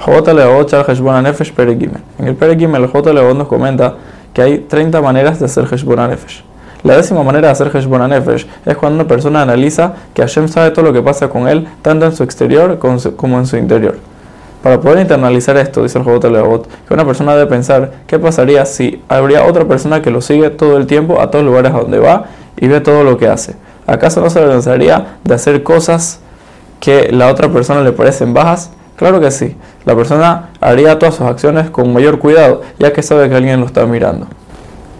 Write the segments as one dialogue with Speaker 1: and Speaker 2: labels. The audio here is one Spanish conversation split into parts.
Speaker 1: J. Leot Heshbon Nefesh. En el Peregime, el J. Leot nos comenta que hay 30 maneras de hacer Heshbon Nefesh. La décima manera de hacer Heshbon Nefesh es cuando una persona analiza que Hashem sabe todo lo que pasa con él, tanto en su exterior como en su interior. Para poder internalizar esto, dice el J. Leot, que una persona debe pensar qué pasaría si habría otra persona que lo sigue todo el tiempo a todos los lugares a donde va y ve todo lo que hace. ¿Acaso no se avergonzaría de hacer cosas que la otra persona le parecen bajas? Claro que sí. La persona haría todas sus acciones con mayor cuidado, ya que sabe que alguien lo está mirando.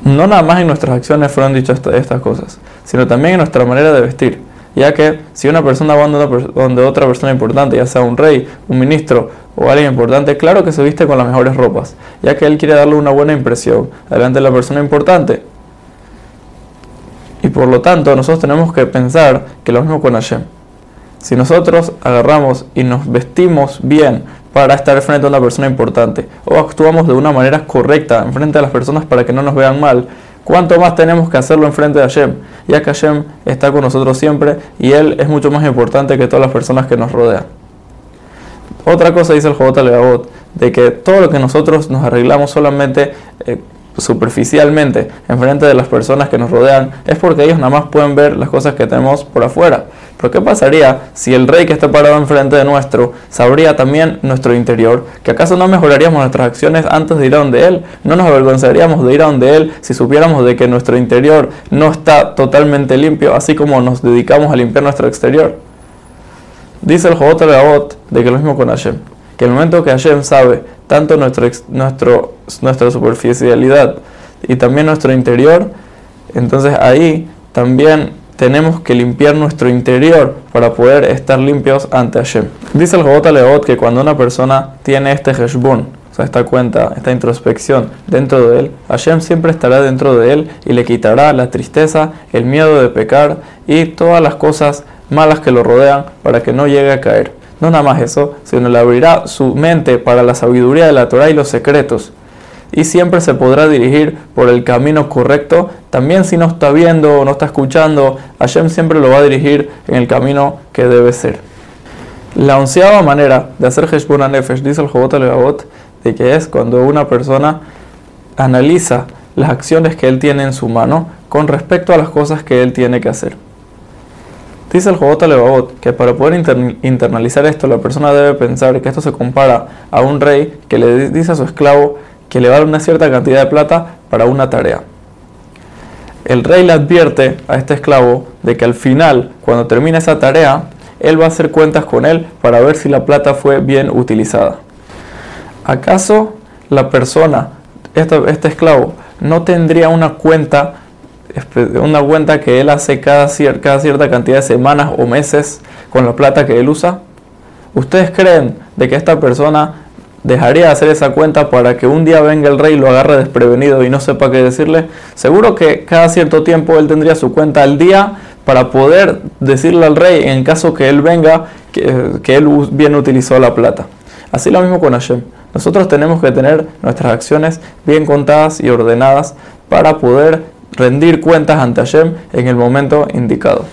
Speaker 1: No nada más en nuestras acciones fueron dichas estas cosas, sino también en nuestra manera de vestir, ya que si una persona va donde otra persona importante, ya sea un rey, un ministro o alguien importante, claro que se viste con las mejores ropas, ya que él quiere darle una buena impresión delante de la persona importante. Y por lo tanto, nosotros tenemos que pensar que lo mismo con Hashem. Si nosotros agarramos y nos vestimos bien para estar frente a una persona importante o actuamos de una manera correcta en frente a las personas para que no nos vean mal, ¿cuánto más tenemos que hacerlo en frente de Hashem? Ya que Hashem está con nosotros siempre y Él es mucho más importante que todas las personas que nos rodean. Otra cosa dice el Jobot Leabot, de que todo lo que nosotros nos arreglamos solamente eh, superficialmente en frente de las personas que nos rodean es porque ellos nada más pueden ver las cosas que tenemos por afuera. Pero ¿qué pasaría si el rey que está parado enfrente de nuestro sabría también nuestro interior? ¿Que acaso no mejoraríamos nuestras acciones antes de ir a donde él? ¿No nos avergonzaríamos de ir a donde él si supiéramos de que nuestro interior no está totalmente limpio, así como nos dedicamos a limpiar nuestro exterior? Dice el Jobot Leabot de que lo mismo con Hashem, que el momento que Hashem sabe tanto nuestra superficialidad y también nuestro interior, entonces ahí también tenemos que limpiar nuestro interior para poder estar limpios ante Hashem. Dice el Jobot Leot que cuando una persona tiene este Heshbon, o sea, esta cuenta, esta introspección dentro de él, Hashem siempre estará dentro de él y le quitará la tristeza, el miedo de pecar y todas las cosas malas que lo rodean para que no llegue a caer. No nada más eso, sino le abrirá su mente para la sabiduría de la Torah y los secretos y siempre se podrá dirigir por el camino correcto. También si no está viendo o no está escuchando, Hashem siempre lo va a dirigir en el camino que debe ser. La onceava manera de hacer Heshbon Nefesh, dice el Jobot Levavot, de que es cuando una persona analiza las acciones que él tiene en su mano con respecto a las cosas que él tiene que hacer. Dice el Jobot Levavot que para poder internalizar esto, la persona debe pensar que esto se compara a un rey que le dice a su esclavo que le va una cierta cantidad de plata para una tarea. El rey le advierte a este esclavo de que al final, cuando termine esa tarea, él va a hacer cuentas con él para ver si la plata fue bien utilizada. ¿Acaso la persona, este, este esclavo, no tendría una cuenta, una cuenta que él hace cada, cada cierta cantidad de semanas o meses con la plata que él usa? ¿Ustedes creen de que esta persona dejaría de hacer esa cuenta para que un día venga el rey y lo agarre desprevenido y no sepa qué decirle. Seguro que cada cierto tiempo él tendría su cuenta al día para poder decirle al rey en caso que él venga que, que él bien utilizó la plata. Así lo mismo con Hashem. Nosotros tenemos que tener nuestras acciones bien contadas y ordenadas para poder rendir cuentas ante Hashem en el momento indicado.